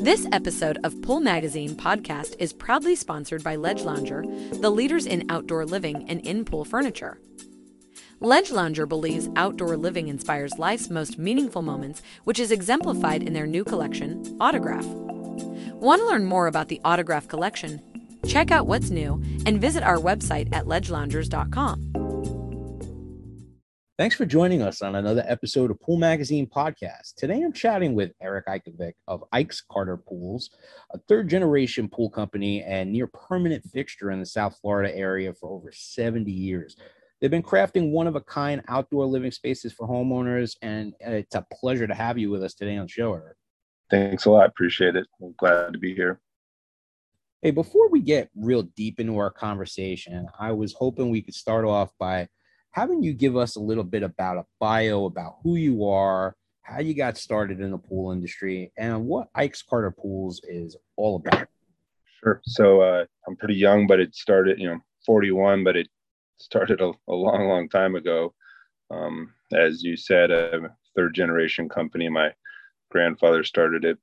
This episode of Pool Magazine podcast is proudly sponsored by Ledge Lounger, the leaders in outdoor living and in pool furniture. Ledge Lounger believes outdoor living inspires life's most meaningful moments, which is exemplified in their new collection, Autograph. Want to learn more about the Autograph collection? Check out what's new and visit our website at ledgeloungers.com. Thanks for joining us on another episode of Pool Magazine Podcast. Today I'm chatting with Eric Ikovic of Ike's Carter Pools, a third generation pool company and near permanent fixture in the South Florida area for over 70 years. They've been crafting one of a kind outdoor living spaces for homeowners, and it's a pleasure to have you with us today on the show, Eric. Thanks a lot. Appreciate it. I'm glad to be here. Hey, before we get real deep into our conversation, I was hoping we could start off by having you give us a little bit about a bio about who you are, how you got started in the pool industry, and what Ike's Carter Pools is all about. Sure. So uh, I'm pretty young, but it started, you know, 41, but it started a, a long, long time ago. Um, as you said, a third generation company. My grandfather started it,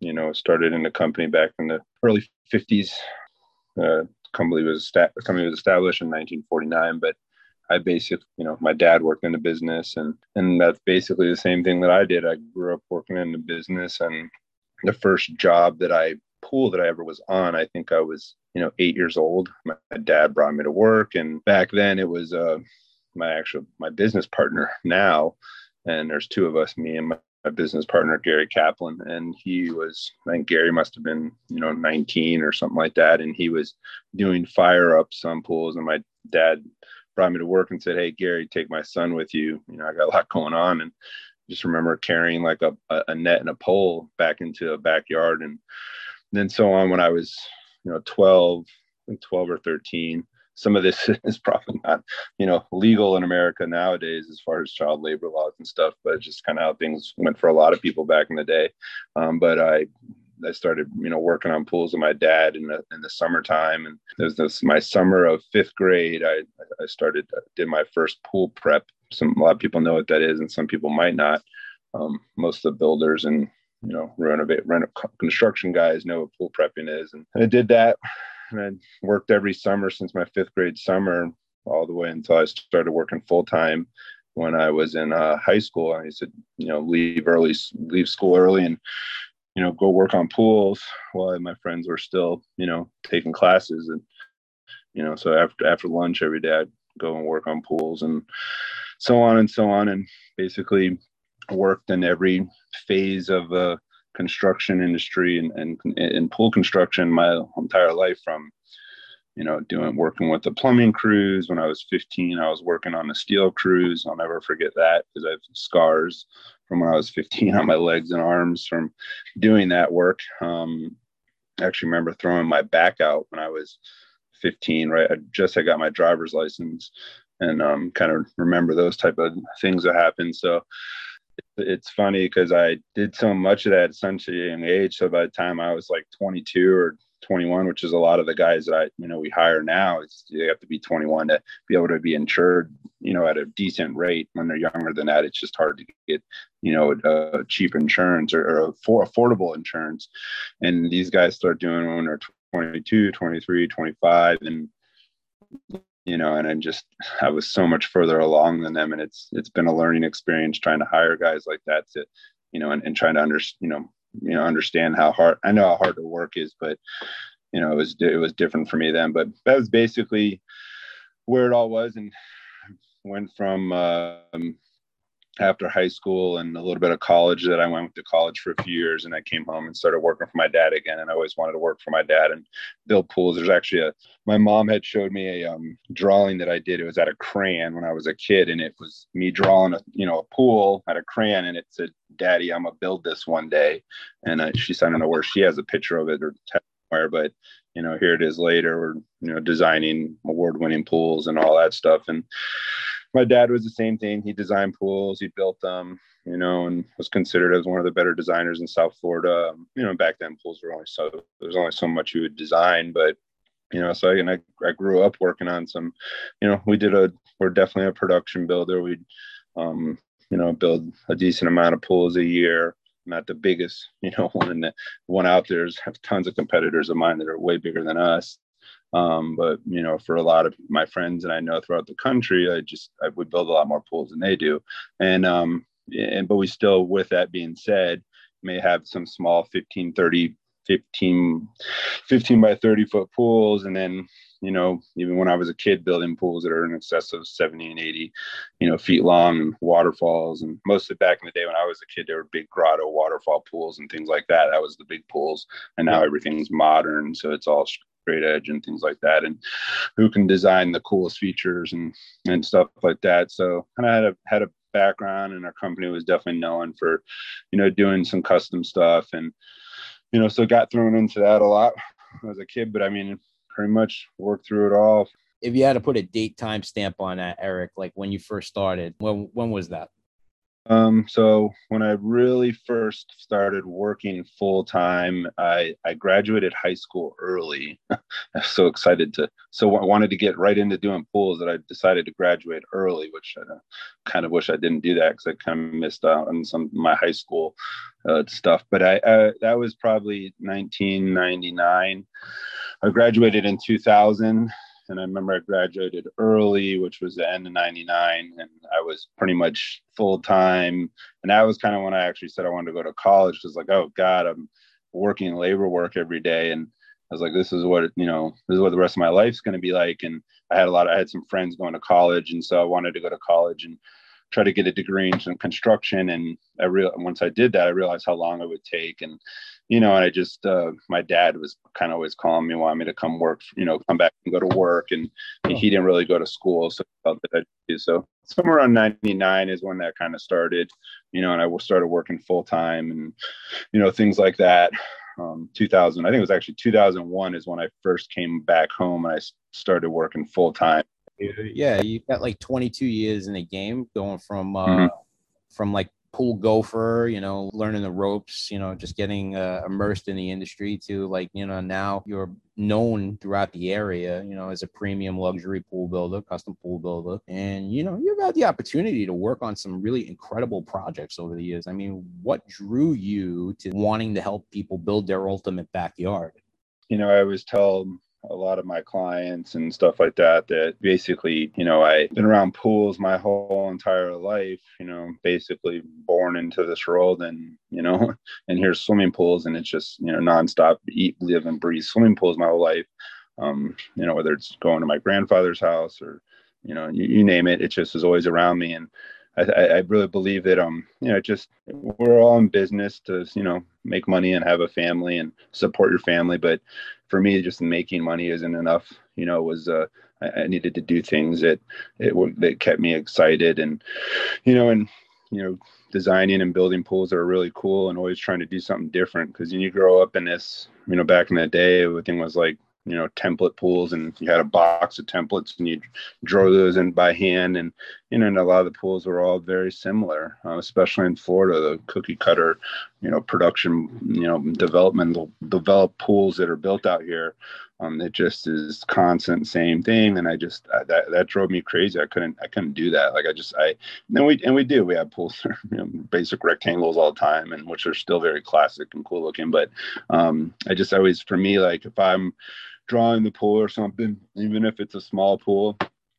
you know, started in the company back in the early 50s. Uh, company was sta- company was established in 1949, but I basically, you know, my dad worked in the business and and that's basically the same thing that I did. I grew up working in the business and the first job that I pool that I ever was on, I think I was, you know, eight years old. My, my dad brought me to work and back then it was uh my actual my business partner now. And there's two of us, me and my, my business partner Gary Kaplan, and he was I think Gary must have been you know 19 or something like that, and he was doing fire ups on pools, and my dad brought me to work and said, Hey, Gary, take my son with you. You know, I got a lot going on. And just remember carrying like a, a net and a pole back into a backyard. And then so on when I was, you know, 12, 12 or 13. Some of this is probably not, you know, legal in America nowadays as far as child labor laws and stuff, but just kind of how things went for a lot of people back in the day. Um, but I I started, you know, working on pools with my dad in the in the summertime, and there's this my summer of fifth grade. I I started uh, did my first pool prep. Some a lot of people know what that is, and some people might not. Um, most of the builders and you know renovate rent construction guys know what pool prepping is, and I did that, and I worked every summer since my fifth grade summer all the way until I started working full time when I was in uh, high school. I used to, you know, leave early, leave school early, and you know, go work on pools while my friends were still, you know, taking classes. And, you know, so after, after lunch every day, I'd go and work on pools and so on and so on. And basically worked in every phase of the construction industry and, and in pool construction my entire life from you know, doing working with the plumbing crews. When I was 15, I was working on the steel crews. I'll never forget that because I have scars from when I was 15 on my legs and arms from doing that work. Um, I actually remember throwing my back out when I was 15. Right, I just I got my driver's license, and um, kind of remember those type of things that happened. So it's funny because I did so much of that at such a young age. So by the time I was like 22 or 21, which is a lot of the guys that I, you know, we hire now. It's they have to be 21 to be able to be insured, you know, at a decent rate. When they're younger than that, it's just hard to get, you know, a, cheap insurance or, or for affordable insurance. And these guys start doing when they're 22, 23, 25, and you know, and I'm just I was so much further along than them, and it's it's been a learning experience trying to hire guys like that to, you know, and, and trying to understand, you know you know understand how hard I know how hard the work is, but you know it was it was different for me then. But that was basically where it all was, and went from um, after high school and a little bit of college that I went to college for a few years and I came home and started working for my dad again. And I always wanted to work for my dad and build pools. There's actually a, my mom had showed me a um, drawing that I did. It was at a crayon when I was a kid and it was me drawing a, you know, a pool at a crayon and it said, daddy, I'm gonna build this one day. And uh, she said, I don't know where she has a picture of it or somewhere, but you know, here it is later. We're, you know, designing award winning pools and all that stuff. And, my dad was the same thing. He designed pools, he built them, you know, and was considered as one of the better designers in South Florida. Um, you know, back then pools were only so there's only so much you would design, but you know, so and I, I grew up working on some, you know, we did a we're definitely a production builder. We'd um, you know, build a decent amount of pools a year. not the biggest, you know, one in the one out there's tons of competitors of mine that are way bigger than us. Um, but you know, for a lot of my friends and I know throughout the country, I just I would build a lot more pools than they do. And um, and but we still, with that being said, may have some small 15, 30, 15, 15 by 30 foot pools, and then you know, even when I was a kid, building pools that are in excess of 70 and 80, you know, feet long and waterfalls. And mostly back in the day when I was a kid, there were big grotto waterfall pools and things like that. That was the big pools. And now everything's modern. So it's all straight edge and things like that. And who can design the coolest features and, and stuff like that. So kind of had a, had a background and our company was definitely known for, you know, doing some custom stuff and, you know, so got thrown into that a lot as a kid, but I mean, pretty much worked through it all. If you had to put a date time stamp on that, Eric, like when you first started, when when was that? Um, so when I really first started working full time, I, I graduated high school early. I was so excited to, so I wanted to get right into doing pools that I decided to graduate early, which I kind of wish I didn't do that because I kind of missed out on some my high school uh, stuff. But I, I that was probably 1999. I graduated in 2000 and I remember I graduated early, which was the end of 99. And I was pretty much full time. And that was kind of when I actually said I wanted to go to college. Because, like, oh God, I'm working labor work every day. And I was like, this is what, you know, this is what the rest of my life's going to be like. And I had a lot, of, I had some friends going to college. And so I wanted to go to college and try to get a degree in some construction. And I real once I did that, I realized how long it would take. And you know, and I just, uh, my dad was kind of always calling me, wanting me to come work, you know, come back and go to work. And he, he didn't really go to school. So I felt that I do. So somewhere around 99 is when that kind of started, you know, and I started working full time and, you know, things like that. Um, 2000, I think it was actually 2001 is when I first came back home and I started working full time. Yeah, You've got like 22 years in the game, going from uh, mm-hmm. from like pool gopher, you know, learning the ropes, you know, just getting uh, immersed in the industry to like, you know, now you're known throughout the area, you know, as a premium luxury pool builder, custom pool builder. And, you know, you've had the opportunity to work on some really incredible projects over the years. I mean, what drew you to wanting to help people build their ultimate backyard? You know, I was told a lot of my clients and stuff like that that basically you know i've been around pools my whole entire life you know basically born into this world and you know and here's swimming pools and it's just you know nonstop eat live and breathe swimming pools my whole life. Um you know whether it's going to my grandfather's house or you know you, you name it it just is always around me. And I, I, really believe that um you know just we're all in business to you know make money and have a family and support your family. But for me just making money isn't enough. You know was uh I, I needed to do things that it that kept me excited. And you know and you know designing and building pools are really cool and always trying to do something different. Because when you grow up in this you know back in the day everything was like you know template pools and you had a box of templates and you draw those in by hand and you know and a lot of the pools were all very similar uh, especially in florida the cookie cutter you know production you know development, developed pools that are built out here um, it just is constant same thing and i just uh, that that drove me crazy i couldn't i couldn't do that like i just i then we and we do we have pools you know, basic rectangles all the time and which are still very classic and cool looking but um i just always for me like if i'm drawing the pool or something, even if it's a small pool,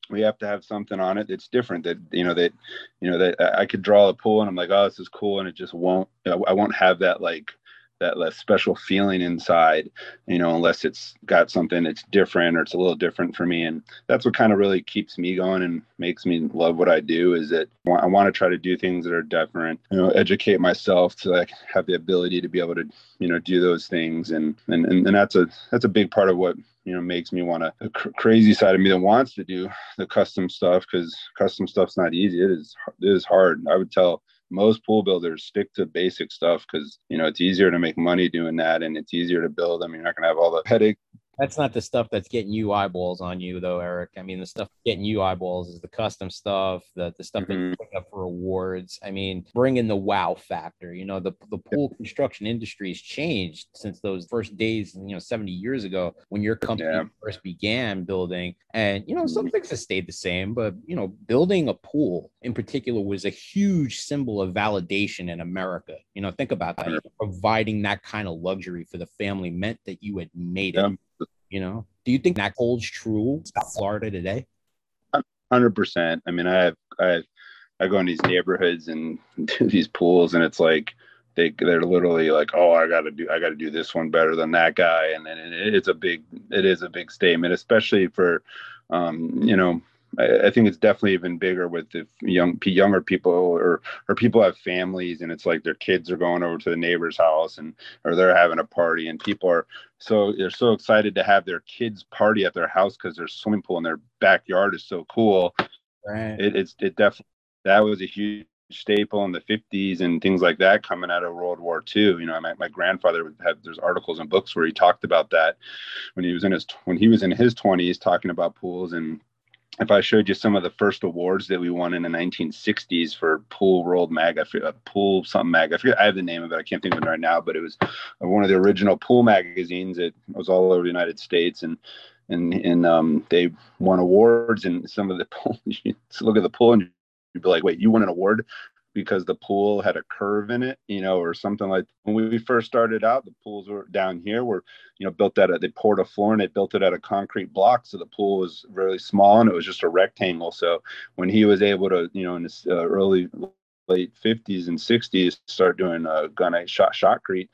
we have to have something on it that's different that you know that you know that I could draw a pool and I'm like, oh, this is cool, and it just won't. I won't have that like that less special feeling inside, you know, unless it's got something that's different or it's a little different for me. And that's what kind of really keeps me going and makes me love what I do is that I want to try to do things that are different, you know, educate myself to like have the ability to be able to, you know, do those things. And, and, and, and that's a, that's a big part of what, you know, makes me want to, the cr- crazy side of me that wants to do the custom stuff because custom stuff's not easy. It is, it is hard. I would tell most pool builders stick to basic stuff because you know it's easier to make money doing that and it's easier to build them. You're not going to have all the headache that's not the stuff that's getting you eyeballs on you though, Eric. I mean, the stuff getting you eyeballs is the custom stuff, the the stuff mm-hmm. that you put up for awards. I mean, bringing the wow factor. You know, the the pool construction industry has changed since those first days, you know, 70 years ago when your company yeah. first began building. And you know, some mm-hmm. things have stayed the same, but you know, building a pool in particular was a huge symbol of validation in America. You know, think about that. Providing that kind of luxury for the family meant that you had made it. You know, do you think that holds true about Florida today? Hundred percent. I mean, I have, I I go in these neighborhoods and do these pools, and it's like they they're literally like, oh, I got to do, I got to do this one better than that guy, and then it's a big, it is a big statement, especially for, um, you know, I, I think it's definitely even bigger with the young younger people or or people have families and it's like their kids are going over to the neighbor's house and or they're having a party and people are so they're so excited to have their kids party at their house because their swimming pool in their backyard is so cool. Right. It, it's it definitely that was a huge staple in the 50s and things like that coming out of World War II. You know, my, my grandfather would have there's articles and books where he talked about that when he was in his when he was in his 20s talking about pools and if I showed you some of the first awards that we won in the 1960s for Pool World Mag, I forget, uh, Pool something mag, I forget, I have the name of it, I can't think of it right now, but it was one of the original pool magazines. It was all over the United States, and and and um, they won awards. And some of the pool, you look at the pool, and you'd be like, "Wait, you won an award because the pool had a curve in it, you know, or something like when we first started out, the pools were down here were, you know, built out of, they poured a floor and they built it out of concrete blocks. So the pool was really small and it was just a rectangle. So when he was able to, you know, in his uh, early, late 50s and 60s, start doing uh, gunite shot, shotcrete,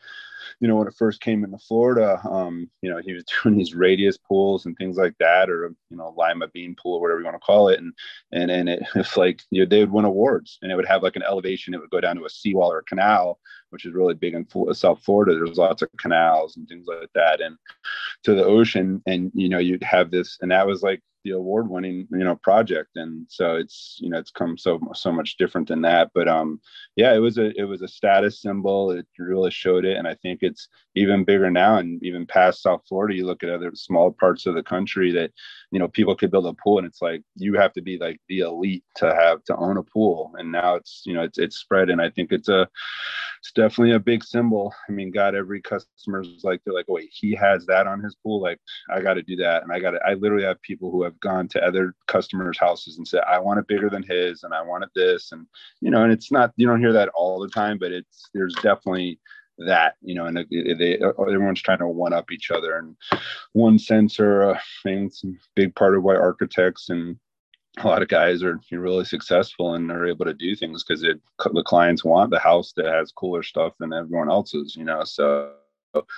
you know, when it first came into Florida, um, you know, he was doing these radius pools and things like that, or you know, lima bean pool, or whatever you want to call it, and and and it, it's like you know, they would win awards, and it would have like an elevation. It would go down to a seawall or a canal, which is really big in South Florida. There's lots of canals and things like that, and to the ocean, and you know, you'd have this, and that was like the award winning you know project. And so it's you know it's come so so much different than that. But um yeah it was a it was a status symbol. It really showed it. And i think it's even bigger now. And even past south florida you look at other small parts of the country that you know people could build a pool. And it's like you have to be like the elite to have to own a pool. And now it's you know it's it's spread. And i think it's a it's definitely a big symbol i mean god every customer's like they're like oh, wait he has that on his pool like i got to do that and i got to i literally have people who have gone to other customers' houses and said, I want it bigger than his and I want it this. And, you know, and it's not, you don't hear that all the time, but it's, there's definitely that, you know, and they, everyone's trying to one up each other. And one sensor, uh, I think it's a big part of why architects and a lot of guys are really successful and are able to do things because the clients want the house that has cooler stuff than everyone else's, you know, so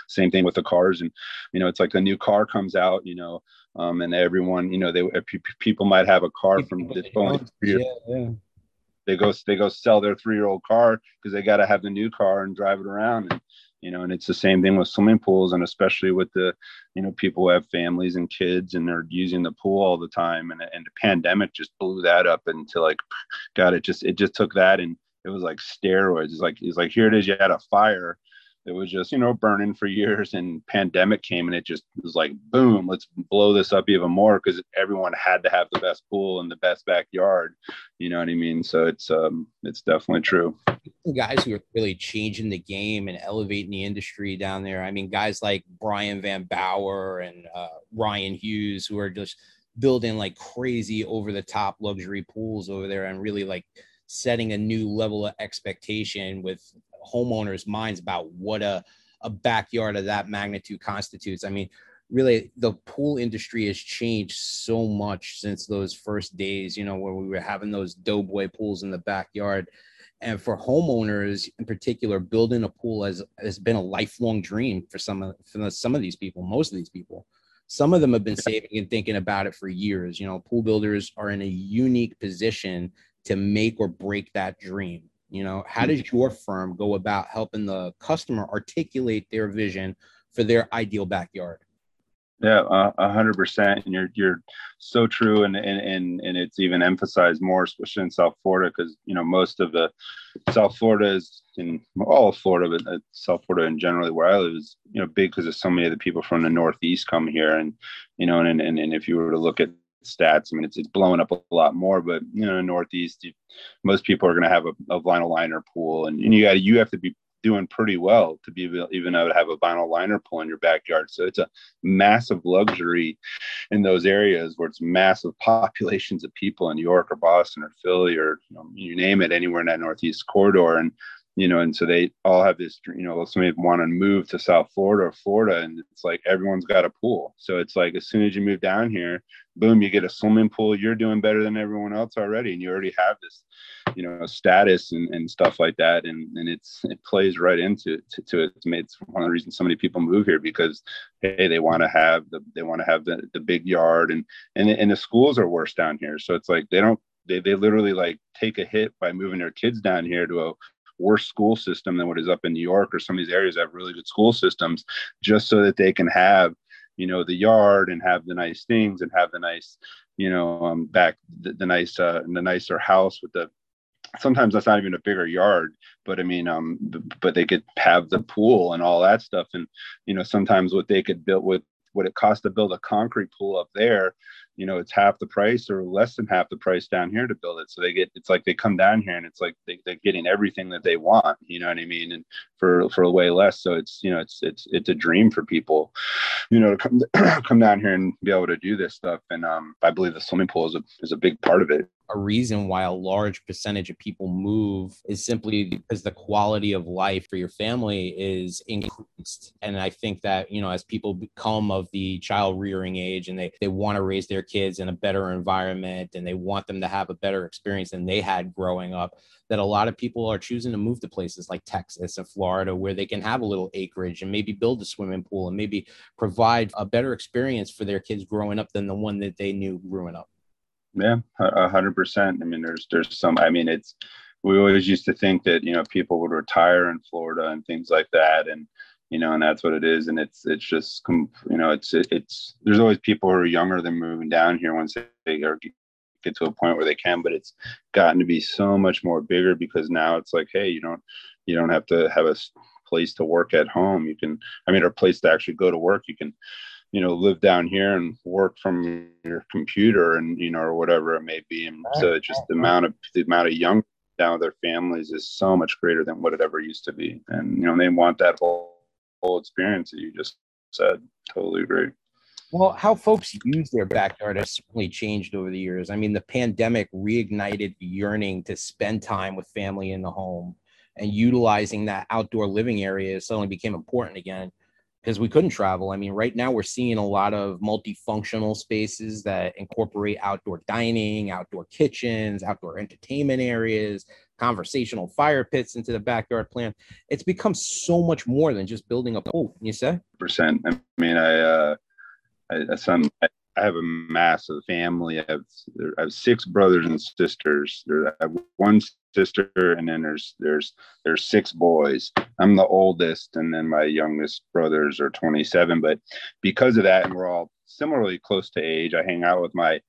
same thing with the cars and you know it's like a new car comes out you know um, and everyone, you know, they people might have a car from this point. yeah, yeah. They go they go sell their three year old car because they got to have the new car and drive it around, and you know, and it's the same thing with swimming pools, and especially with the, you know, people who have families and kids and they're using the pool all the time, and and the pandemic just blew that up into like, God, it just it just took that and it was like steroids. It's like it's like here it is, you had a fire it was just you know burning for years and pandemic came and it just was like boom let's blow this up even more because everyone had to have the best pool and the best backyard. You know what i mean? So it's um it's definitely true guys who are really changing the game and elevating the industry down there i mean guys like brian van bower and uh, ryan hughes who are just building like crazy over the top luxury pools over there and really like setting a new level of expectation with homeowners' minds about what a, a backyard of that magnitude constitutes. I mean, really, the pool industry has changed so much since those first days, you know, where we were having those doughboy pools in the backyard. And for homeowners in particular, building a pool has, has been a lifelong dream for some of, for some of these people, most of these people. Some of them have been saving and thinking about it for years. You know, pool builders are in a unique position to make or break that dream you know, how does mm-hmm. your firm go about helping the customer articulate their vision for their ideal backyard? Yeah, a hundred percent, and you're you're so true, and and and and it's even emphasized more, especially in South Florida, because you know most of the South Florida is in all of Florida, but uh, South Florida and generally where I live is you know big because of so many of the people from the Northeast come here, and you know, and and and if you were to look at stats, I mean, it's it's blowing up a lot more, but you know, Northeast, you, most people are going to have a, a vinyl liner pool, and, and you got you have to be doing pretty well to be even able to have a vinyl liner pull in your backyard. So it's a massive luxury in those areas where it's massive populations of people in New York or Boston or Philly or you, know, you name it, anywhere in that Northeast corridor. And you know, and so they all have this, you know, somebody want to move to South Florida or Florida, and it's like everyone's got a pool. So it's like as soon as you move down here, boom, you get a swimming pool. You're doing better than everyone else already, and you already have this, you know, status and, and stuff like that. And and it's it plays right into to, to it. It's it's one of the reasons so many people move here because hey, they want to have the they want to have the the big yard, and and and the schools are worse down here. So it's like they don't they, they literally like take a hit by moving their kids down here to a worse school system than what is up in New York or some of these areas that have really good school systems, just so that they can have, you know, the yard and have the nice things and have the nice, you know, um, back the, the nice, uh, the nicer house with the. Sometimes that's not even a bigger yard, but I mean, um, but they could have the pool and all that stuff, and you know, sometimes what they could build with what it costs to build a concrete pool up there you know it's half the price or less than half the price down here to build it. So they get it's like they come down here and it's like they, they're getting everything that they want you know what i mean? And for for a way less. So it's you know it's it's it's a dream for people you know to come come down here and be able to do this stuff. And um i believe the swimming pool is a, is a big part of it a reason why a large percentage of people move is simply because the quality of life for your family is increased. And I think that, you know, as people become of the child rearing age and they, they want to raise their kids in a better environment and they want them to have a better experience than they had growing up, that a lot of people are choosing to move to places like Texas and Florida where they can have a little acreage and maybe build a swimming pool and maybe provide a better experience for their kids growing up than the one that they knew growing up. Yeah, a hundred percent. I mean, there's there's some. I mean, it's we always used to think that you know people would retire in Florida and things like that, and you know, and that's what it is. And it's it's just you know, it's it's there's always people who are younger than moving down here once they are get to a point where they can, but it's gotten to be so much more bigger because now it's like, hey, you don't you don't have to have a place to work at home. You can, I mean, or a place to actually go to work. You can you know live down here and work from your computer and you know or whatever it may be. And right. so just the amount of the amount of young down with their families is so much greater than what it ever used to be. And you know they want that whole whole experience that you just said. Totally agree. Well, how folks use their backyard has certainly changed over the years. I mean, the pandemic reignited the yearning to spend time with family in the home and utilizing that outdoor living area suddenly became important again because we couldn't travel. I mean, right now we're seeing a lot of multifunctional spaces that incorporate outdoor dining, outdoor kitchens, outdoor entertainment areas, conversational fire pits into the backyard plan. It's become so much more than just building a pool. You say? Percent. I mean, I, uh, I, some, I, have a massive family. I have, I have six brothers and sisters. I have one sister, and then there's there's there's six boys. I'm the oldest, and then my youngest brothers are 27. But because of that, and we're all similarly close to age, I hang out with my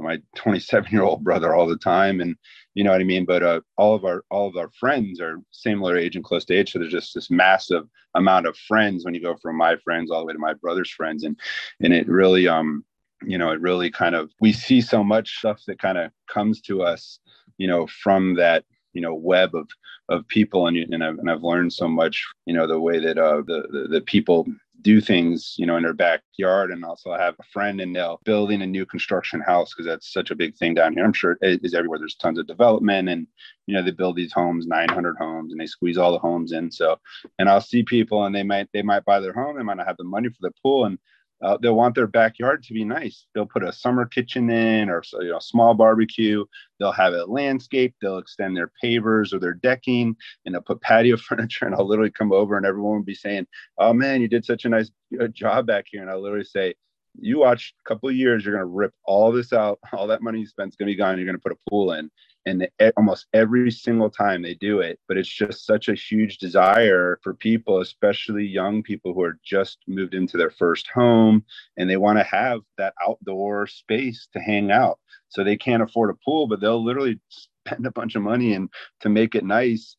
my 27 year old brother all the time and you know what i mean but uh, all of our all of our friends are similar age and close to age so there's just this massive amount of friends when you go from my friends all the way to my brother's friends and and it really um you know it really kind of we see so much stuff that kind of comes to us you know from that you know web of of people. And and I've, and I've learned so much you know the way that uh the, the, the people do things you know in their backyard. And also I have a friend and they'll building a new construction house because that's such a big thing down here. I'm sure it is everywhere. There's tons of development and you know they build these homes 900 homes and they squeeze all the homes in. So and i'll see people and they might they might buy their home. They might not have the money for the pool. And uh, they'll want their backyard to be nice. They'll put a summer kitchen in or you know small barbecue. They'll have it landscaped. They'll extend their pavers or their decking, and they'll put patio furniture. And I'll literally come over, and everyone will be saying, "Oh man, you did such a nice uh, job back here." And I'll literally say, "You watch a couple of years, you're gonna rip all this out. All that money you spent is gonna be gone. You're gonna put a pool in." And almost every single time they do it but it's just such a huge desire for people especially young people who are just moved into their first home and they want to have that outdoor space to hang out. So they can't afford a pool but they'll literally spend a bunch of money and to make it nice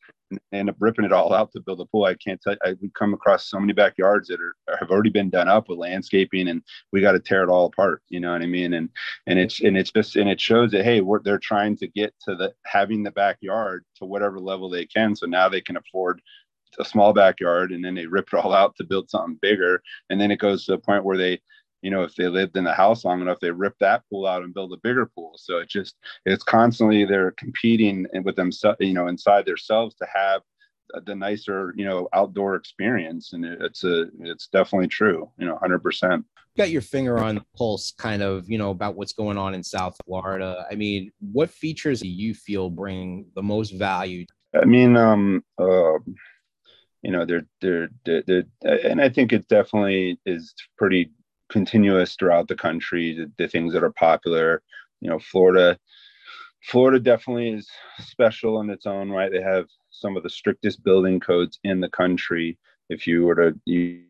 end up ripping it all out to build a pool. I can't tell. I, we come across so many backyards that are have already been done up with landscaping, and we got to tear it all apart. You know what I mean? And and it's and it's just and it shows that hey, they're trying to get to the having the backyard to whatever level they can. So now they can afford a small backyard, and then they rip it all out to build something bigger, and then it goes to the point where they you know, if they lived in the house long enough, they rip that pool out and build a bigger pool. So it just, it's constantly they're competing with themselves, you know, inside themselves to have the nicer, you know, outdoor experience. And it's a, it's definitely true, you know, hundred percent. Got your finger on the pulse kind of, you know, about what's going on in South Florida. I mean, what features do you feel bring the most value? I mean, um, uh, you know, they're, they're, they're, they're, and I think it definitely is pretty continuous throughout the country the, the, things that are popular. You know florida florida definitely is special in its own right. They have some of the strictest building codes in the country. If you were to you,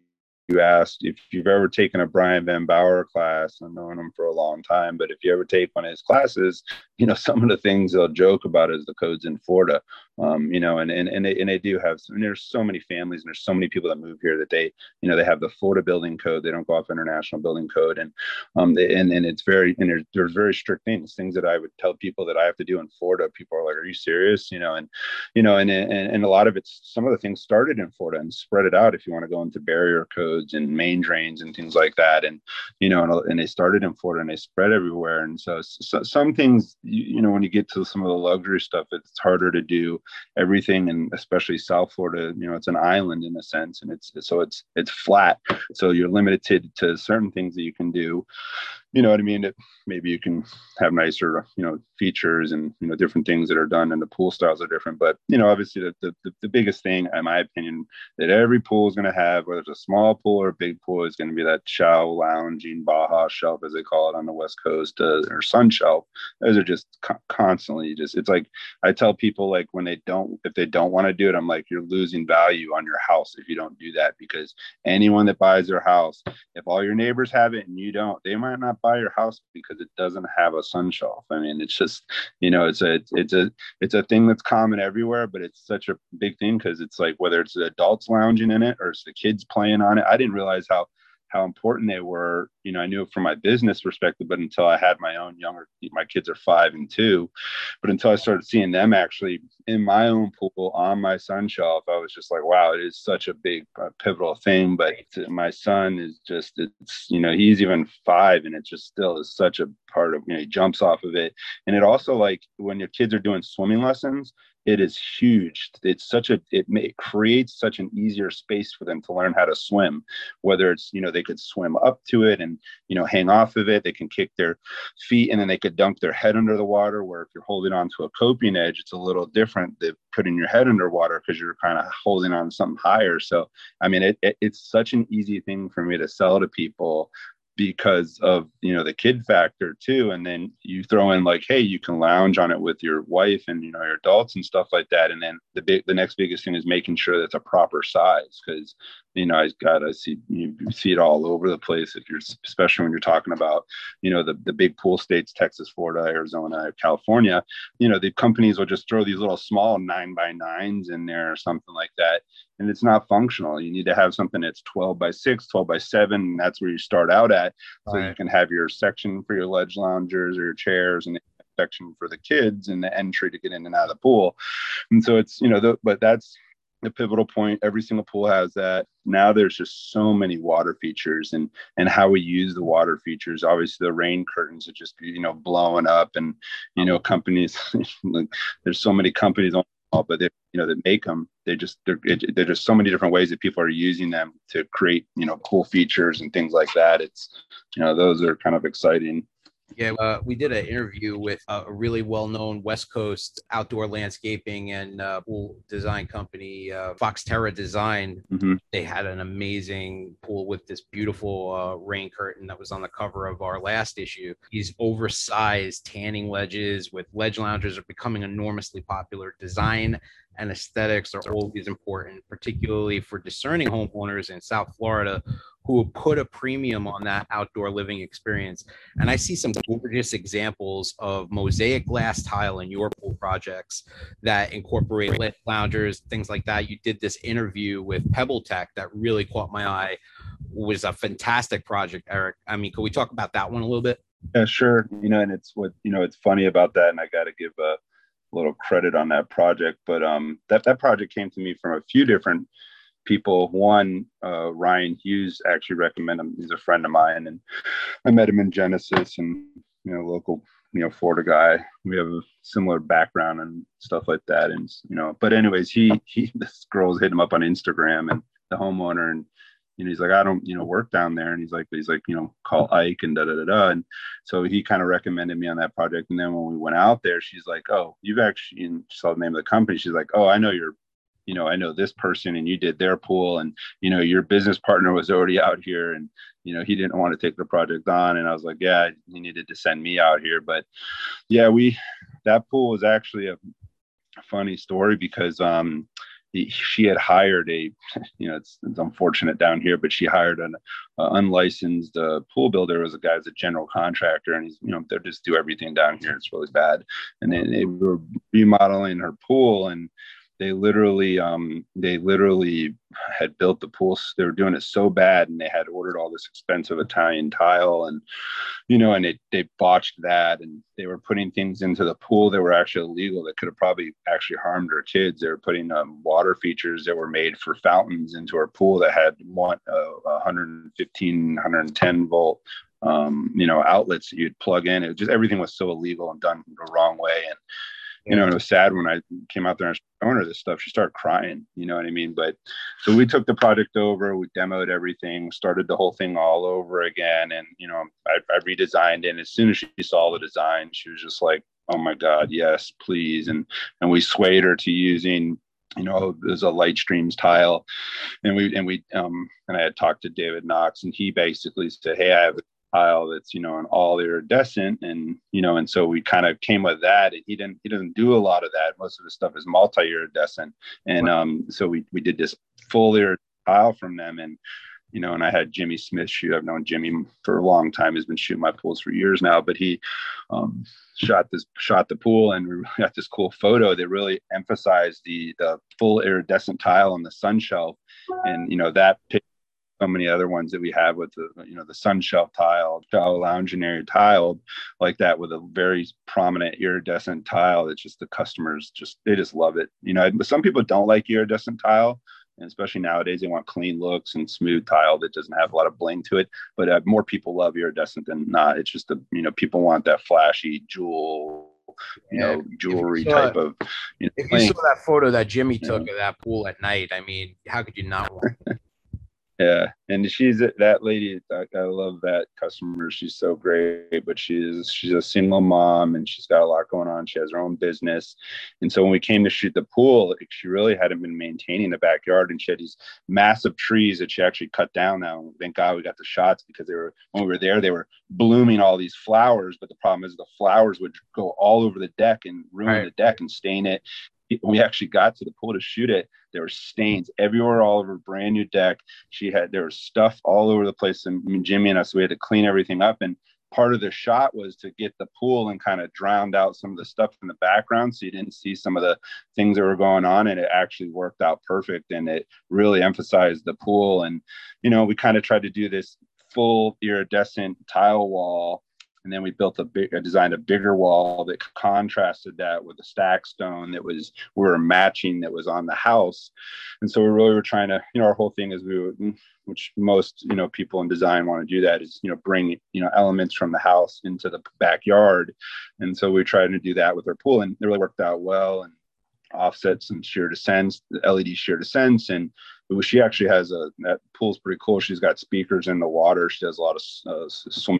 you asked if you've ever taken a Brian Van Bower class. I've known him for a long time, but if you ever take one of his classes, you know, some of the things they'll joke about is the codes in Florida. Um, you know, and and and they, and they do have. And there's so many families and there's so many people that move here that they, you know, they have the Florida building code. They don't go off international building code, and um, they, and and it's very and there's there's very strict things, things that I would tell people that I have to do in Florida. People are like, "Are you serious?" You know, and you know, and and and a lot of it's some of the things started in Florida and spread it out. If you want to go into barrier codes and main drains and things like that, and you know, and, uh, and they started in Florida and they spread everywhere. And so, so some things, you, you know, when you get to some of the luxury stuff, it's harder to do everything. And especially south florida you know it's an island in a sense. And it's so it's it's flat. So you're limited to certain things that you can do you know what I mean? It, maybe you can have nicer, you know, features and you know different things that are done, and the pool styles are different. But you know, obviously, the the, the biggest thing, in my opinion, that every pool is going to have, whether it's a small pool or a big pool, is going to be that chow lounging Baja shelf, as they call it on the West Coast, uh, or sun shelf. Those are just co- constantly just. It's like I tell people, like when they don't, if they don't want to do it, I'm like, you're losing value on your house if you don't do that, because anyone that buys their house, if all your neighbors have it and you don't, they might not buy your house because it doesn't have a sun shelf. I mean, it's just, you know, it's a, it's a, it's a thing that's common everywhere, but it's such a big thing because it's like whether it's the adults lounging in it or it's the kids playing on it. I didn't realize how how important they were. You know, I knew it from my business perspective, but until I had my own younger, my kids are five and two, but until I started seeing them actually in my own pool on my sun shelf, I was just like, wow, it is such a big uh, pivotal thing. But my son is just, it's, you know, he's even five and it just still is such a part of, you know, he jumps off of it. And it also like when your kids are doing swimming lessons, it is huge. It's such a it, may, it creates such an easier space for them to learn how to swim whether it's you know they could swim up to it and you know hang off of it. They can kick their feet and then they could dunk their head under the water where if you're holding on to a coping edge it's a little different than putting your head underwater because you're kind of holding on to something higher. So i mean it, it, it's such an easy thing for me to sell to people because of you know the kid factor too and then you throw in like hey you can lounge on it with your wife and you know your adults and stuff like that and then the big the next biggest thing is making sure that's a proper size because you know, I got to see you see it all over the place. If you're especially when you're talking about, you know, the the big pool states, Texas, Florida, Arizona, California. You know, the companies will just throw these little small nine by nines in there or something like that, and it's not functional. You need to have something that's 12 by six, 12 by seven, and that's where you start out at, so right. you can have your section for your ledge loungers or your chairs and section for the kids and the entry to get in and out of the pool. And so it's, you know, the, but that's a pivotal point. Every single pool has that. Now there's just so many water features and and how we use the water features. Obviously, the rain curtains are just you know blowing up, and you know companies. like, there's so many companies on but they you know that make them they just they're, there's just so many different ways that people are using them to create you know cool features and things like that. It's you know those are kind of exciting Yeah, uh, we did an interview with a really well-known West Coast outdoor landscaping and uh, pool design company, uh, Foxterra Design. Mm-hmm. They had an amazing pool with this beautiful uh, rain curtain that was on the cover of our last issue. These oversized tanning ledges with ledge loungers are becoming enormously popular. Design and aesthetics are always important, particularly for discerning homeowners in South Florida who will put a premium on that outdoor living experience. And I see some gorgeous examples of mosaic glass tile in your pool projects that incorporate lit loungers, things like that. You did this interview with PebbleTec that really caught my eye. was a fantastic project, Eric. I mean, could we talk about that one a little bit? Yeah, sure. You know, and it's what you know, it's funny about that, and I got to give a little credit on that project. But um, that that project came to me from a few different people. One, uh, Ryan Hughes actually recommended him. He's a friend of mine, and I met him in Genesis, and you know, local, you know, Florida guy. We have a similar background and stuff like that, and you know. But anyways, he he this girl's hit him up on Instagram, and the homeowner, and know, he's like, I don't, you know, work down there. And he's like, he's like, you know, call Ike and da da da da. And so he kind of recommended me on that project. And then when we went out there, she's like, Oh, you've actually and saw the name of the company. She's like, Oh, I know your you know, I know this person and you did their pool and, you know, your business partner was already out here and, you know, he didn't want to take the project on. And I was like, yeah, he needed to send me out here. But yeah, we, that pool was actually a funny story because, um, he, she had hired a, you know, it's, it's, unfortunate down here, but she hired an uh, unlicensed uh, pool builder as a guy as a general contractor, and he's, you know, they just do everything down here. It's really bad, and they, they were remodeling her pool, and they literally um, they literally had built the pool. They were doing it so bad and they had ordered all this expensive italian tile and you know and it, they botched that and they were putting things into the pool that were actually illegal that could have probably actually harmed our kids. They were putting um, water features that were made for fountains into our pool that had one uh, 115 110 volt um, you know outlets that you'd plug in. It just everything was so illegal and done the wrong way. And you know, it was sad when I came out there and showing her this stuff. She started crying, you know what I mean? But so we took the project over, we demoed everything, started the whole thing all over again. And, you know, I, I redesigned it. And as soon as she saw the design, she was just like, oh my God, yes, please. And, and we swayed her to using you know, there's a Lightstreams tile, and we and we um and I had talked to David Knox, and he basically said, "Hey, I have a tile that's you know an all iridescent and you know and so we kind of came with that and he didn't he doesn't do a lot of that. Most of his stuff is multi iridescent and um so we we did this full iridescent tile from them and you know and i had jimmy smith shoot. I've known jimmy for a long time. He's been shooting my pools for years now but he um shot this shot the pool and we got this cool photo that really emphasized the the full iridescent tile on the sun shelf. And you know that picture so many other ones that we have with the you know the sun shelf tile, shallow lounging area tiled like that with a very prominent iridescent tile. It's just the customers just they just love it. You know, some people don't like iridescent tile, and especially nowadays they want clean looks and smooth tile that doesn't have a lot of bling to it. But uh, more people love iridescent than not. It's just the you know people want that flashy jewel you know, jewelry you type of. You know, if you saw that photo that Jimmy took yeah. of that pool at night, I mean, how could you not want? Yeah and she's that lady I, I, love that customer. She's so great but she's she's a single mom and she's got a lot going on. She has her own business. And so when we came to shoot the pool she really hadn't been maintaining the backyard and she had these massive trees that she actually cut down. Now thank god we got the shots because they were when we were there they were blooming all these flowers but the problem is the flowers would go all over the deck and ruin right. the deck and stain it when we actually got to the pool to shoot it, there were stains everywhere, all over brand new deck. She had there was stuff all over the place, and I mean, Jimmy and us we had to clean everything up. And part of the shot was to get the pool and kind of drowned out some of the stuff in the background, so you didn't see some of the things that were going on. And it actually worked out perfect, and it really emphasized the pool. And you know, we kind of tried to do this full iridescent tile wall and then we built a big I designed a bigger wall that contrasted that with a stack stone that was we were matching that was on the house. And so we really were trying to you know our whole thing is we would, which most you know people in design want to do that is you know bring you know elements from the house into the backyard. And so we tried to do that with our pool and it really worked out well and offset some sheer descents led sheer descents. And she actually has a that pool's pretty cool. She's got speakers in the water. She does a lot of uh, swim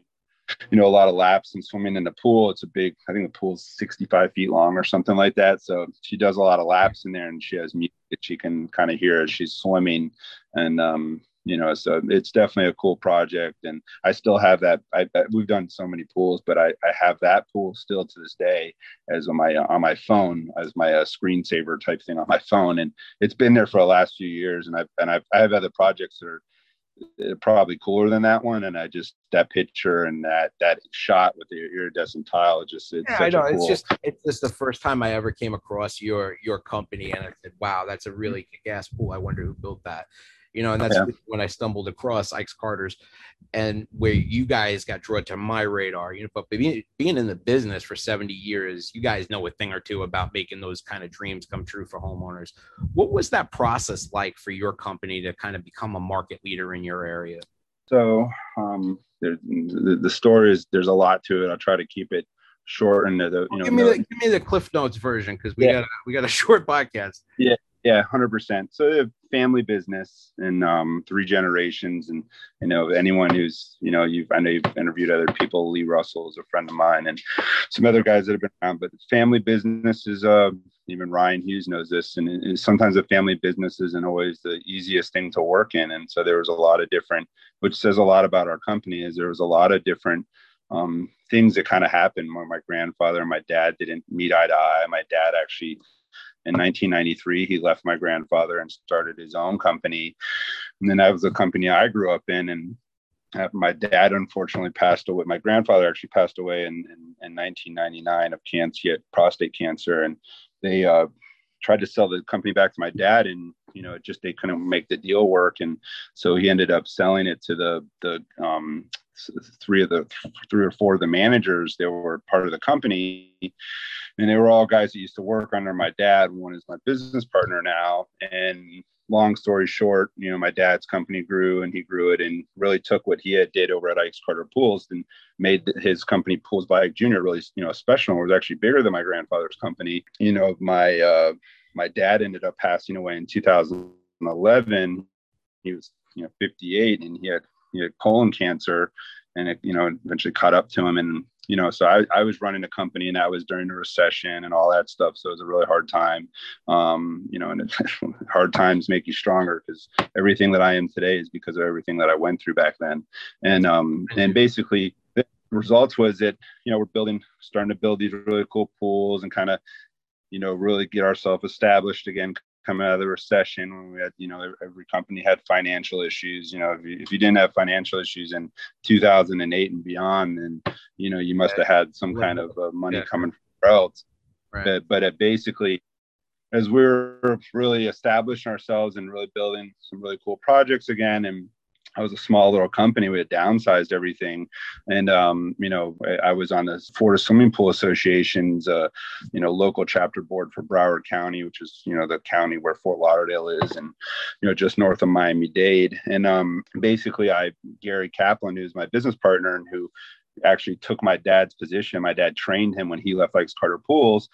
you know, a lot of laps and swimming in the pool. It's a big, I think the pool's 65 feet long or something like that. So she does a lot of laps in there and she has music that she can kind of hear as she's swimming. And, um, you know, so it's definitely a cool project. And I still have that. I, I, we've done so many pools, but I, I have that pool still to this day as on my, on my phone, as my uh, screensaver type thing on my phone. And it's been there for the last few years. And I've, and I've, I have other projects that are, Uh, probably cooler than that one. And I just that picture and that that shot with the iridescent tile, just it's yeah, I know. Cool... It's just it's just the first time I ever came across your your company, and I said, "Wow, that's a really kick-ass pool. I wonder who built that." You know, and that's yeah. when I stumbled across Ike's Carter's and where you guys got drawn to my radar, you know, but being, being in the business for 70 years, you guys know a thing or two about making those kind of dreams come true for homeowners. What was that process like for your company to kind of become a market leader in your area? So, um, there, the, the story is there's a lot to it. I'll try to keep it short and the, you know, give me the, give me the Cliff Notes version because we yeah. got we got a short podcast. Yeah, yeah, hundred percent. So family business and um, three generations, and you know anyone who's you know you've I know you've interviewed other people. Lee Russell is a friend of mine, and some other guys that have been around. But family business is uh, even Ryan Hughes knows this, and, and sometimes a family business isn't always the easiest thing to work in. And so there was a lot of different, which says a lot about our company, is there was a lot of different um, things that kind of happened where my grandfather and my dad didn't meet eye to eye. My dad actually in 1993 he left my grandfather and started his own company. And then that was the company i grew up in. And my dad unfortunately passed away my grandfather actually passed away in, in, in 1999 of cancer he had prostate cancer. And they uh, tried to sell the company back to my dad and you know just they couldn't make the deal work. And so he ended up selling it to the the um, three of the three or four of the managers that were part of the company. And they were all guys that used to work under my dad. One is my business partner now. And long story short you know my dad's company grew and he grew it and really took what he had did over at ike's carter pools and made his company pools by ike jr really you know special. It was actually bigger than my grandfather's company. You know my uh my dad ended up passing away in 2011 he was you know 58 and he had he had colon cancer and it you know eventually caught up to him. And you know so I, I was running a company and that was during the recession and all that stuff. So it was a really hard time. Um, you know and hard times make you stronger because everything that i am today is because of everything that i went through back then. And um and basically the results was that you know we're building starting to build these really cool pools and kind of you know really get ourselves established again coming out of the recession when we had, you know, every company had financial issues. You know, if you, if you didn't have financial issues in 2008 and beyond, then, you know, you must have had some kind of uh, money yeah. coming from else. Right. But, but it basically, as we we're really establishing ourselves and really building some really cool projects again and I was a small little company. We had downsized everything, and um, you know, I, was on the Florida Swimming Pool Association's, uh, you know, local chapter board for Broward County, which is you know the county where Fort Lauderdale is, and you know just north of Miami Dade. And um, basically, I Gary Kaplan, who's my business partner and who actually took my dad's position. My dad trained him when he left Ike's Carter Pools.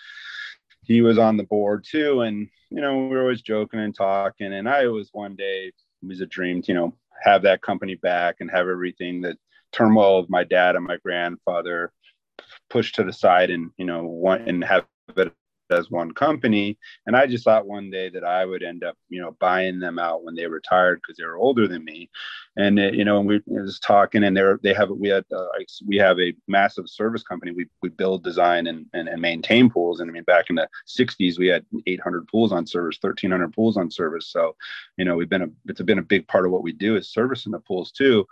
He was on the board too, and you know we were always joking and talking. And I was one day it was a dream, you know, have that company back and have everything that turmoil of my dad and my grandfather pushed to the side and you know want and have it as one company. And I just thought one day that I would end up, you know, buying them out when they retired because they were older than me. And it, you know, and we was talking, and they're they have we had uh, we have a massive service company. We we build, design, and, and and maintain pools. And I mean, back in the '60s, we had 800 pools on service, 1,300 pools on service. So, you know, we've been a it's been a big part of what we do is servicing the pools too.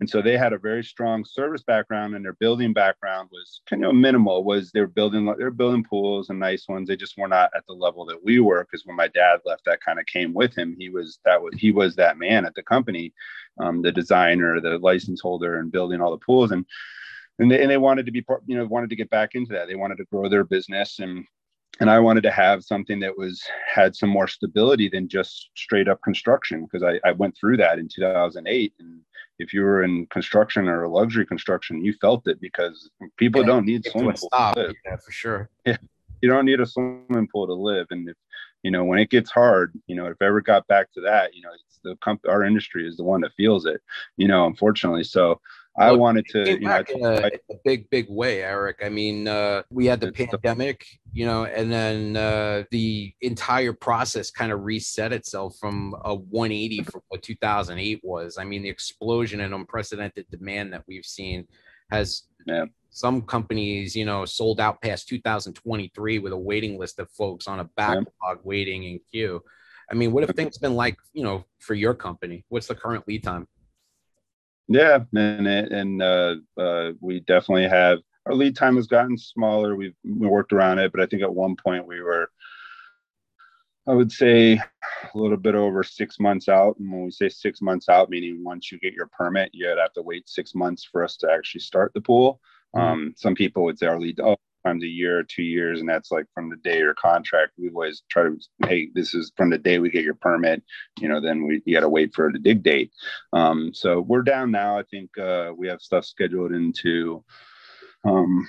And so they had a very strong service background, and their building background was kind of minimal. Was they were building they're building pools and nice ones they just were not at the level that we were. Because when my dad left, that kind of came with him. He was that was he was that man at the company, um, the designer, the license holder, and building all the pools. And and they, and they wanted to be you know wanted to get back into that. They wanted to grow their business and and I wanted to have something that was had some more stability than just straight up construction because I, I went through that in 2008 and if you were in construction or luxury construction you felt it because people don't need swimming pools to live. yeah for sure yeah you don't need a swimming pool to live. And if, you know, when it gets hard, you know, if ever got back to that, you know, it's the comp- our industry is the one that feels it, you know, unfortunately. So I well, wanted to, you know, in a, a, big, big way, Eric. I mean, uh, we had the pandemic, you know, and then uh, the entire process kind of reset itself from a 180 from what 2008 was. I mean, the explosion and unprecedented demand that we've seen has yeah. Some companies, you know, sold out past 2023 with a waiting list of folks on a backlog yeah. waiting in queue. I mean, what have things been like, you know, for your company? What's the current lead time? Yeah, and and uh, uh, we definitely have our lead time has gotten smaller. We've we worked around it, but I think at one point we were, I would say, a little bit over six months out. And when we say six months out, meaning once you get your permit, you'd have to wait six months for us to actually start the pool. Mm-hmm. Um, some people would say our lead, oh, times a year or two years, and that's like from the day your contract. We always try to, hey, this is from the day we get your permit. You know, then we you got to wait for the dig date. Um, so we're down now. I think uh, we have stuff scheduled into. Um,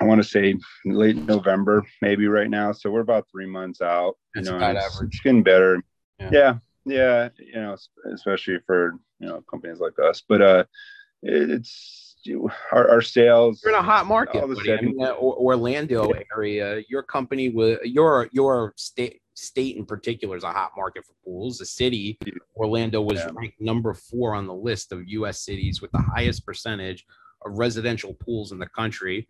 I want to say late November, maybe right now. So we're about three months out. That's you know, it's, it's, getting better. Yeah. yeah, yeah, you know, especially for you know companies like us. But uh, it, it's our, our sales. You're in a hot market. I mean, Orlando area. Your company with your your state state in particular is a hot market for pools. The city, Orlando, was yeah. ranked number four on the list of U.S. cities with the highest percentage of residential pools in the country.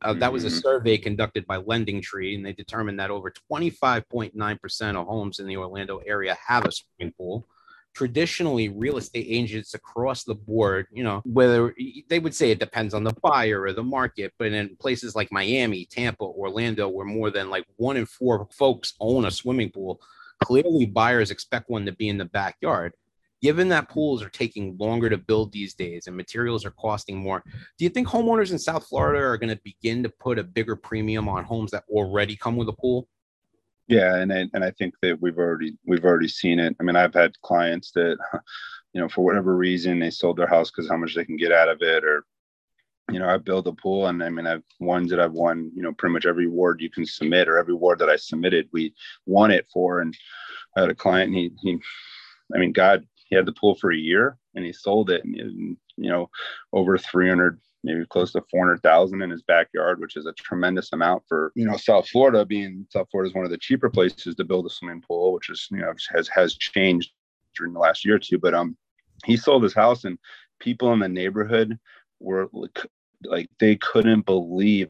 Uh, that was a mm-hmm. survey conducted by LendingTree, and they determined that over 25.9% of homes in the Orlando area have a swimming pool traditionally real estate agents across the board, you know, whether they would say it depends on the buyer or the market, but in places like Miami, Tampa, Orlando, where more than like one in four folks own a swimming pool, clearly buyers expect one to be in the backyard. Given that pools are taking longer to build these days and materials are costing more, do you think homeowners in South Florida are going to begin to put a bigger premium on homes that already come with a pool? Yeah, and I, and I think that we've already we've already seen it. I mean, I've had clients that, you know, for whatever reason, they sold their house because how much they can get out of it, or, you know, I built a pool, and I mean, I've ones that I've won, you know, pretty much every award you can submit, or every award that I submitted, we won it for. And I had a client, he he, I mean, God, he had the pool for a year, and he sold it, and, and you know, over three hundred maybe close to 400,000 in his backyard, which is a tremendous amount for, you know, South Florida being South Florida is one of the cheaper places to build a swimming pool, which is, you know, has, has changed during the last year or two. But, um, he sold his house and people in the neighborhood were like, they couldn't believe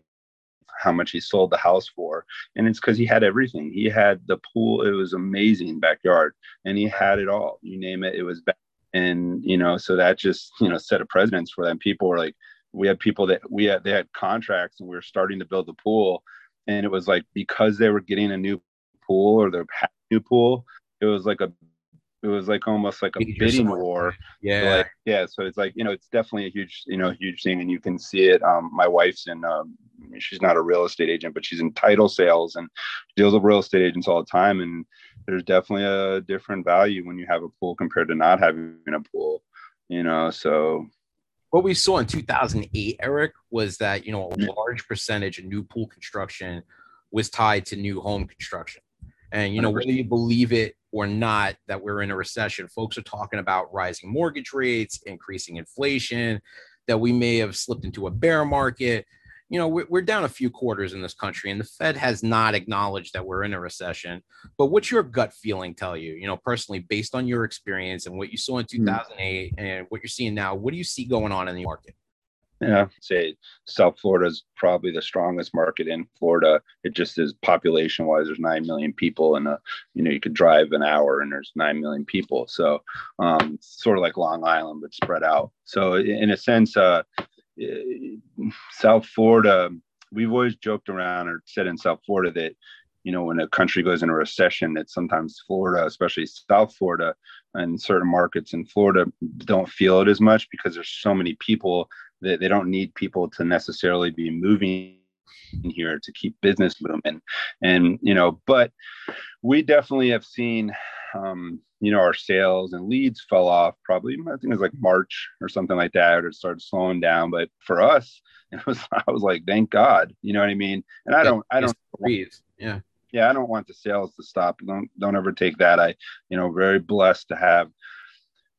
how much he sold the house for. And it's because he had everything. He had the pool, it was amazing backyard, and he had it all. You name it, it was back. And you know, so that just you know set a precedence for them. People were like, we had people that we had they had contracts and we were starting to build the pool. And it was like because they were getting a new pool or their new pool it was like a it was like almost like a bidding war. Yeah. Like, yeah so it's like you know it's definitely a huge you know huge thing. And you can see it. Um my wife's in um she's not a real estate agent but she's in title sales and deals with real estate agents all the time. And there's definitely a different value when you have a pool compared to not having a pool you know? So what we saw in 2008, Eric, was that you know a large percentage of new pool construction was tied to new home construction. And you know whether you believe it or not that we're in a recession, folks are talking about rising mortgage rates, increasing inflation, that we may have slipped into a bear market you know, we're, we're down a few quarters in this country, and the Fed has not acknowledged that we're in a recession. But what's your gut feeling tell you? You know, personally, based on your experience and what you saw in 2008 mm. and what you're seeing now, what do you see going on in the market? Yeah, say South Florida is probably the strongest market in Florida. It just is population wise. There's nine million people, and a you know you could drive an hour, and there's nine million people. So, um, sort of like Long Island, but spread out. So, in a sense, uh, Uh, South Florida, we've always joked around or said in South Florida that, you know, when a country goes into a recession, that sometimes Florida, especially South Florida and certain markets in Florida, don't feel it as much because there's so many people that they don't need people to necessarily be moving here to keep business moving. And, you know, but we definitely have seen um, you know, our sales and leads fell off probably, I think it was like March or something like that, or it started slowing down. But for us, it was, I was like, thank God, you know what I mean? And I don't, I don't breathe. Yeah. Yeah. I don't want the sales to stop. Don't, don't ever take that. I, you know, very blessed to have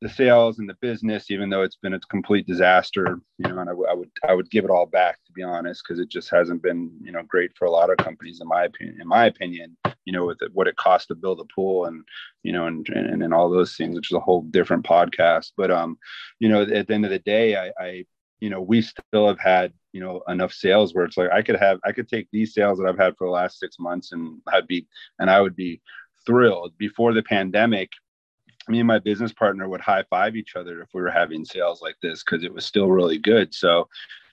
the sales and the business, even though it's been a complete disaster, you know, and I, would I would give it all back to be honest, because it just hasn't been you know great for a lot of companies in my opinion. In my opinion, you know, with it, what it costs to build a pool and you know and, and and all those things, which is a whole different podcast. But um, you know, at the end of the day, I, I you know we still have had you know enough sales where it's like I could have I could take these sales that I've had for the last six months and I'd be and I would be thrilled. Before the pandemic, me and my business partner would high five each other if we were having sales like this because it was still really good. So,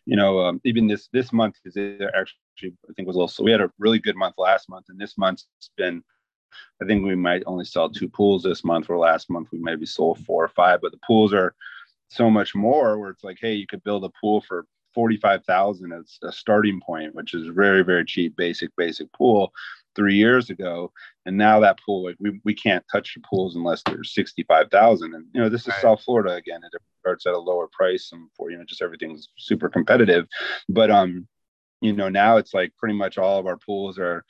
you know, um, even this this month is actually I think was a little. So we had a really good month last month, and this month's been. I think we might only sell two pools this month, or last month we maybe sold four or five. But the pools are so much more, where it's like, hey, you could build a pool for forty-five thousand as a starting point, which is very very cheap, basic basic pool three years ago and now that pool like we, we can't touch the pools unless there's 65,000 and you know this is right. South Florida again it starts at a lower price and for you know just everything's super competitive. But um you know now it's like pretty much all of our pools are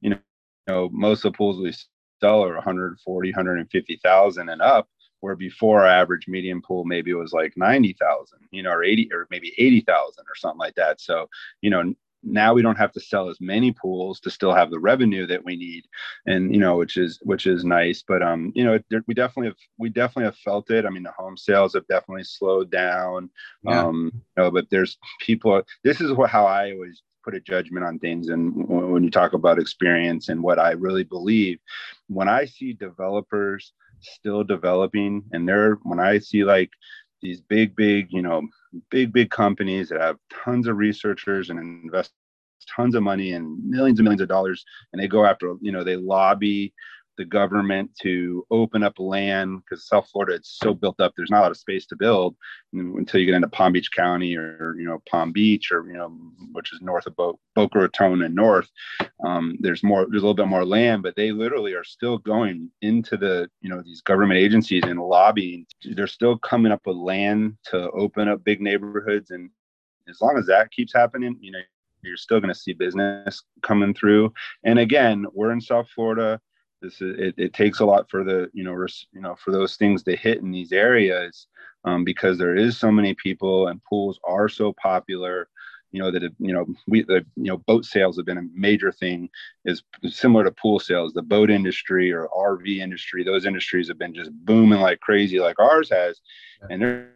you know, you know most of the pools we sell are 140 150,000 and up where before our average medium pool maybe was like 90,000 you know or 80 or maybe 80,000 or something like that. So you know now we don't have to sell as many pools to still have the revenue that we need. And you know which is which is nice but um you know we definitely have we definitely have felt it. I mean the home sales have definitely slowed down. Yeah. um you know but there's people this is what how i always put a judgment on things and when you talk about experience and what i really believe. When i see developers still developing and they're when i see like these big big you know big, big companies that have tons of researchers and invest tons of money and millions and millions of dollars, and they go after, you know, they lobby the government to open up land because South Florida it's so built up. There's not a lot of space to build until you get into Palm Beach County or you know Palm Beach or you know which is north of Bo- Boca Raton and north. Um, there's more. There's a little bit more land, but they literally are still going into the you know these government agencies and lobbying. They're still coming up with land to open up big neighborhoods, and as long as that keeps happening, you know you're still going to see business coming through. And again, we're in South Florida this is, it, it takes a lot for the you know res, you know for those things to hit in these areas um, because there is so many people and pools are so popular you know that you know we the you know boat sales have been a major thing is similar to pool sales. The boat industry or rv industry those industries have been just booming like crazy like ours has. And they're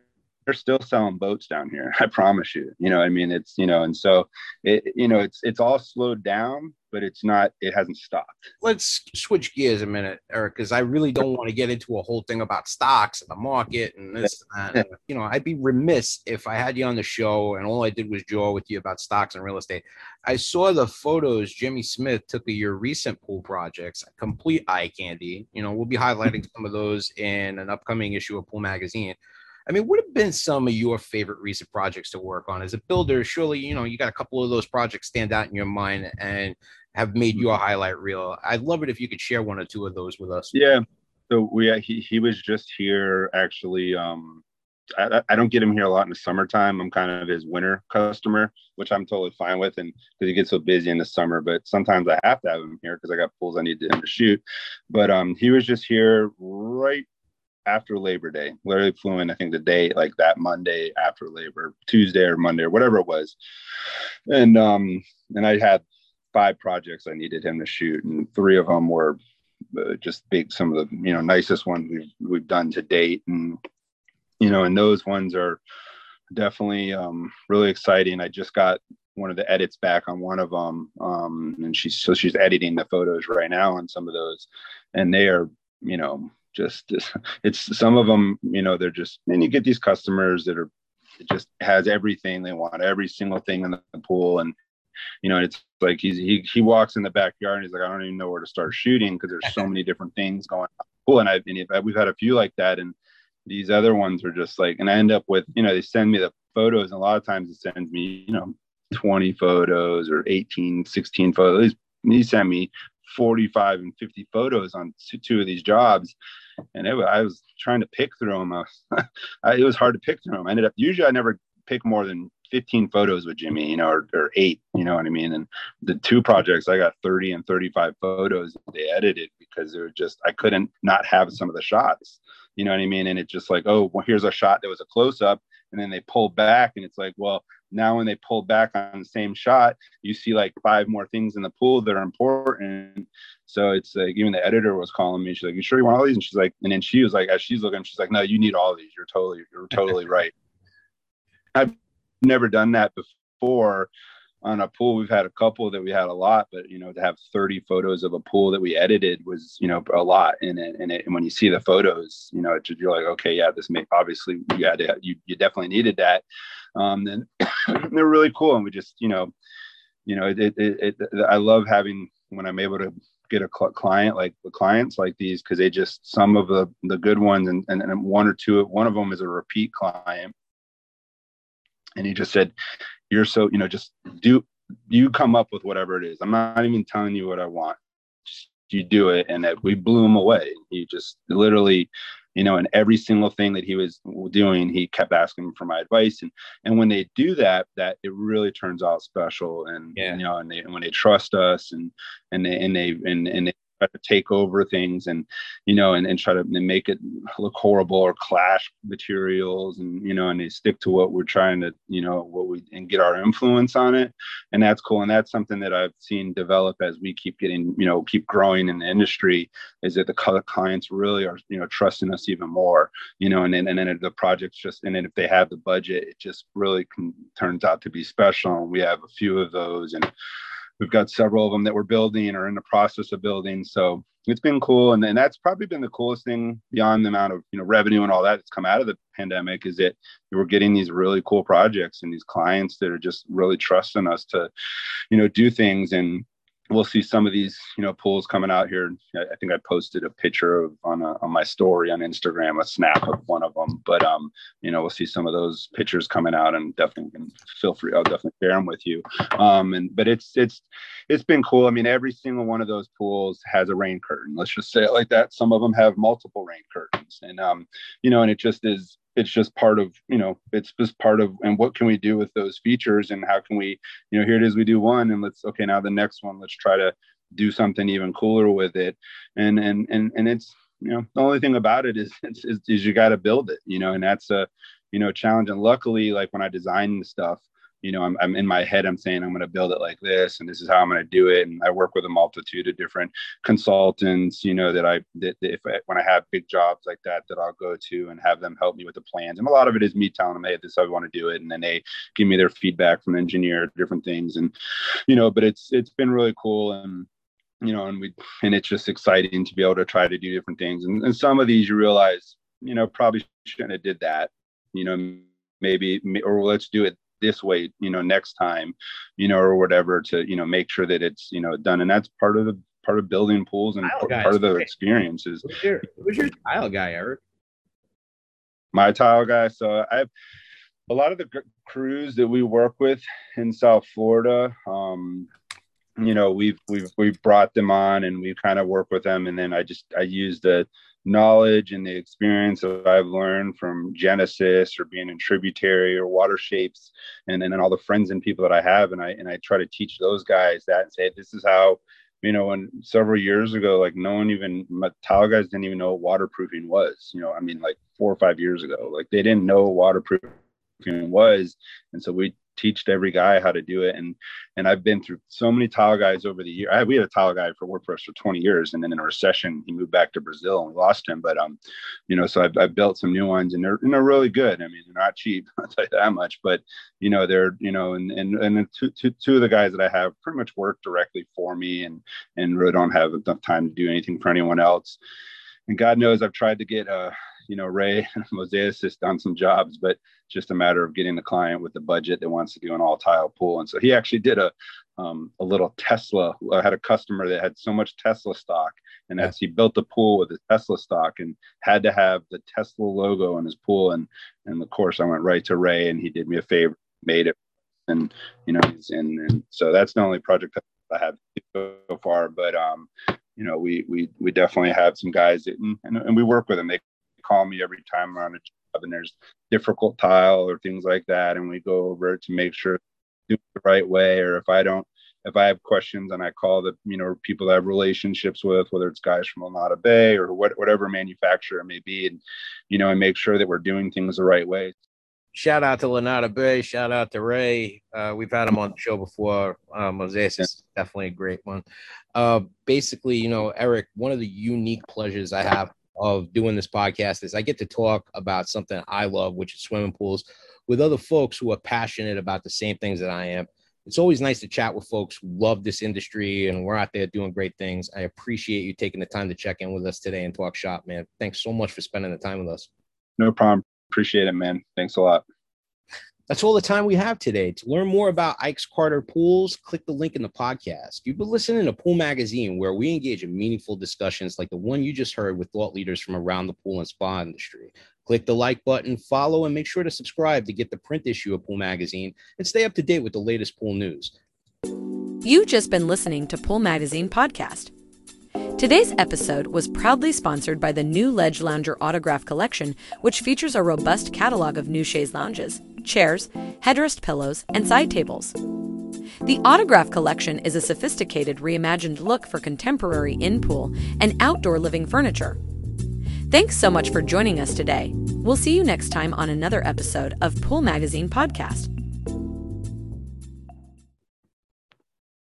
they're still selling boats down here i promise you you know i mean? It's you know and so it you know it's it's all slowed down but it's not it hasn't stopped. Let's switch gears a minute eric because i really don't want to get into a whole thing about stocks and the market and this and you know i'd be remiss if i had you on the show and all i did was jaw with you about stocks and real estate. I saw the photos jimmy smith took of your recent pool projects complete eye candy. You know we'll be highlighting some of those in an upcoming issue of pool magazine I mean, what have been some of your favorite recent projects to work on as a builder? Surely, you know, you got a couple of those projects stand out in your mind and have made you a mm-hmm. highlight reel. I'd love it if you could share one or two of those with us. Yeah. So we uh, he he was just here actually. Um, I, I don't get him here a lot in the summertime. I'm kind of his winter customer, which I'm totally fine with, and because he gets so busy in the summer. But sometimes I have to have him here because I got pools I need him to shoot. But um, he was just here right after Labor Day. Literally flew in, I think the day like that Monday after Labor, Tuesday or Monday or whatever it was. And um and I had five projects I needed him to shoot, and three of them were uh, just big, some of the you know nicest ones we've we've done to date, and you know, and those ones are definitely um, really exciting. I just got one of the edits back on one of them, um, and she's so she's editing the photos right now on some of those, and they are you know just it's some of them you know they're just and you get these customers that are it just has everything. They want every single thing in the pool. And you know it's like he's he, he walks in the backyard and he's like i don't even know where to start shooting because there's so many different things going on cool and i've and we've had a few like that. And these other ones are just like and i end up with you know they send me the photos. And a lot of times it sends me you know 20 photos or 18 16 photos. He sent me 45 and 50 photos on two of these jobs and it, I was trying to pick through them. I, it was hard to pick through them. I ended up usually I never pick more than 15 photos with Jimmy, you know, or, or, eight, you know what I mean? And the two projects I got 30 and 35 photos they edited because it was just I couldn't not have some of the shots. You know what I mean? And it's just like, oh, well, here's a shot that was a close up, and then they pulled back, and it's like, well, now when they pull back on the same shot, you see like five more things in the pool that are important. So it's like even the editor was calling me. She's like, "You sure you want all these?" And she's like, and then she was like, as she's looking, she's like, "No, you need all these. You're totally, you're totally right." I've never done that before on a pool. We've had a couple that we had a lot, but you know, to have 30 photos of a pool that we edited was, you know, a lot. And it, and, it, and when you see the photos, you know, it, you're like, okay, yeah, this may obviously you had to, you, you definitely needed that. Um, and they're really cool. And we just, you know, you know, it, it, it, I love having when I'm able to get a client like the clients like these because they just some of the the good ones and, and and one or two one of them is a repeat client and he just said you're so you know just do you come up with whatever it is. I'm not even telling you what i want. Just you do it and that we blew him away. He just literally you know and every single thing that he was doing he kept asking for my advice. And and when they do that that it really turns out special and yeah. you know and, they, and when they trust us and and they and they and, and they try to take over things and you know and, and try to make it look horrible or clash materials and you know and they stick to what we're trying to you know what we and get our influence on it. And that's cool. And that's something that i've seen develop as we keep getting you know keep growing in the industry is that the clients really are you know trusting us even more you know and then and then the projects just and then if they have the budget it just really can, turns out to be special. And we have a few of those and we've got several of them that we're building or in the process of building. So it's been cool. And, and that's probably been the coolest thing beyond the amount of, you know, revenue and all that that's come out of the pandemic is that we're getting these really cool projects and these clients that are just really trusting us to, you know, do things. And we'll see some of these, you know, pools coming out here. I think I posted a picture of on a, on my story on Instagram, a snap of one of them. But um, you know, we'll see some of those pictures coming out, and definitely can feel free. I'll definitely share them with you. Um, and but it's it's it's been cool. I mean, every single one of those pools has a rain curtain. Let's just say it like that. Some of them have multiple rain curtains, and um, you know, and it just is it's just part of you know it's just part of and what can we do with those features and how can we you know here it is we do one and let's okay now the next one let's try to do something even cooler with it. And and and and it's you know the only thing about it is is, is you got to build it you know and that's a you know challenge. And luckily like when i design the stuff you know, I'm, I'm in my head, I'm saying I'm going to build it like this, and this is how I'm going to do it. And I work with a multitude of different consultants, you know, that I, that, that if I, when I have big jobs like that, that I'll go to and have them help me with the plans. And a lot of it is me telling them, hey, this is how I want to do it. And then they give me their feedback from the engineer, different things. And, you know, but it's, it's been really cool. And, you know, and we, and it's just exciting to be able to try to do different things. And, and some of these you realize, you know, probably shouldn't have did that, you know, maybe, or let's do it this way you know next time you know or whatever to you know make sure that it's you know done. And that's part of the part of building pools and part, part of the experiences. Who's your, who's your tile guy eric? My tile guy. So i've a lot of the crews that we work with in south florida um you know we've we've we've brought them on and we kind of work with them. And then i just i use the knowledge and the experience that I've learned from Genesis or being in tributary or WaterShapes and, and, and all the friends and people that I have. And I, and I try to teach those guys that and say, this is how, you know, when several years ago, like no one even, tile guys didn't even know what waterproofing was, you know, I mean, like four or five years ago, like they didn't know waterproofing was. And so we teach every guy how to do it. And and I've been through so many tile guys over the year. I, we had a tile guy for WordPress for 20 years, and then in a recession he moved back to Brazil and we lost him. But um, you know, so I've, I've built some new ones, and they're and they're really good. I mean, they're not cheap, I'll tell you that much. But you know, they're you know, and and and two, two, two of the guys that I have pretty much work directly for me, and and really don't have enough time to do anything for anyone else. And God knows I've tried to get uh you know Ray and has done some jobs, but just a matter of getting the client with the budget that wants to do an all tile pool. And so he actually did a um, a little Tesla. I had a customer that had so much Tesla stock, and that's he built a pool with the Tesla stock and had to have the Tesla logo on his pool. And and of course, I went right to Ray, and he did me a favor, made it, and you know, and and so that's the only project I have so far. But um, you know, we we we definitely have some guys that, and, and we work with them. They call me every time we're on a job and there's difficult tile or things like that, and we go over to make sure do it the right way. Or if I don't, if I have questions and I call the you know people that I have relationships with, whether it's guys from Lunada Bay or what, whatever manufacturer it may be, and you know, and make sure that we're doing things the right way. Shout out to Lunada Bay. Shout out to Ray. Uh, we've had him on the show before. Uh, Mosaic yeah. is definitely a great one. Uh, basically, you know, Eric, one of the unique pleasures I have of doing this podcast is I get to talk about something I love, which is swimming pools, with other folks who are passionate about the same things that I am it's always nice to chat with folks who love this industry and we're out there doing great things. I appreciate you taking the time to check in with us today and talk shop, man. Thanks so much for spending the time with us. No problem. Appreciate it, man. Thanks a lot. That's all the time we have today. To learn more about Ike's Carter Pools, click the link in the podcast. You've been listening to Pool Magazine, where we engage in meaningful discussions like the one you just heard with thought leaders from around the pool and spa industry. Click the like button, follow, and make sure to subscribe to get the print issue of Pool Magazine and stay up to date with the latest pool news. You've just been listening to Pool Magazine Podcast. Today's episode was proudly sponsored by the new Ledge Lounger Autograph Collection, which features a robust catalog of new chaise lounges, chairs, headrest pillows, and side tables. The Autograph Collection is a sophisticated reimagined look for contemporary in pool and outdoor living furniture Thanks so much for joining us today. We'll see you next time on another episode of Pool Magazine Podcast.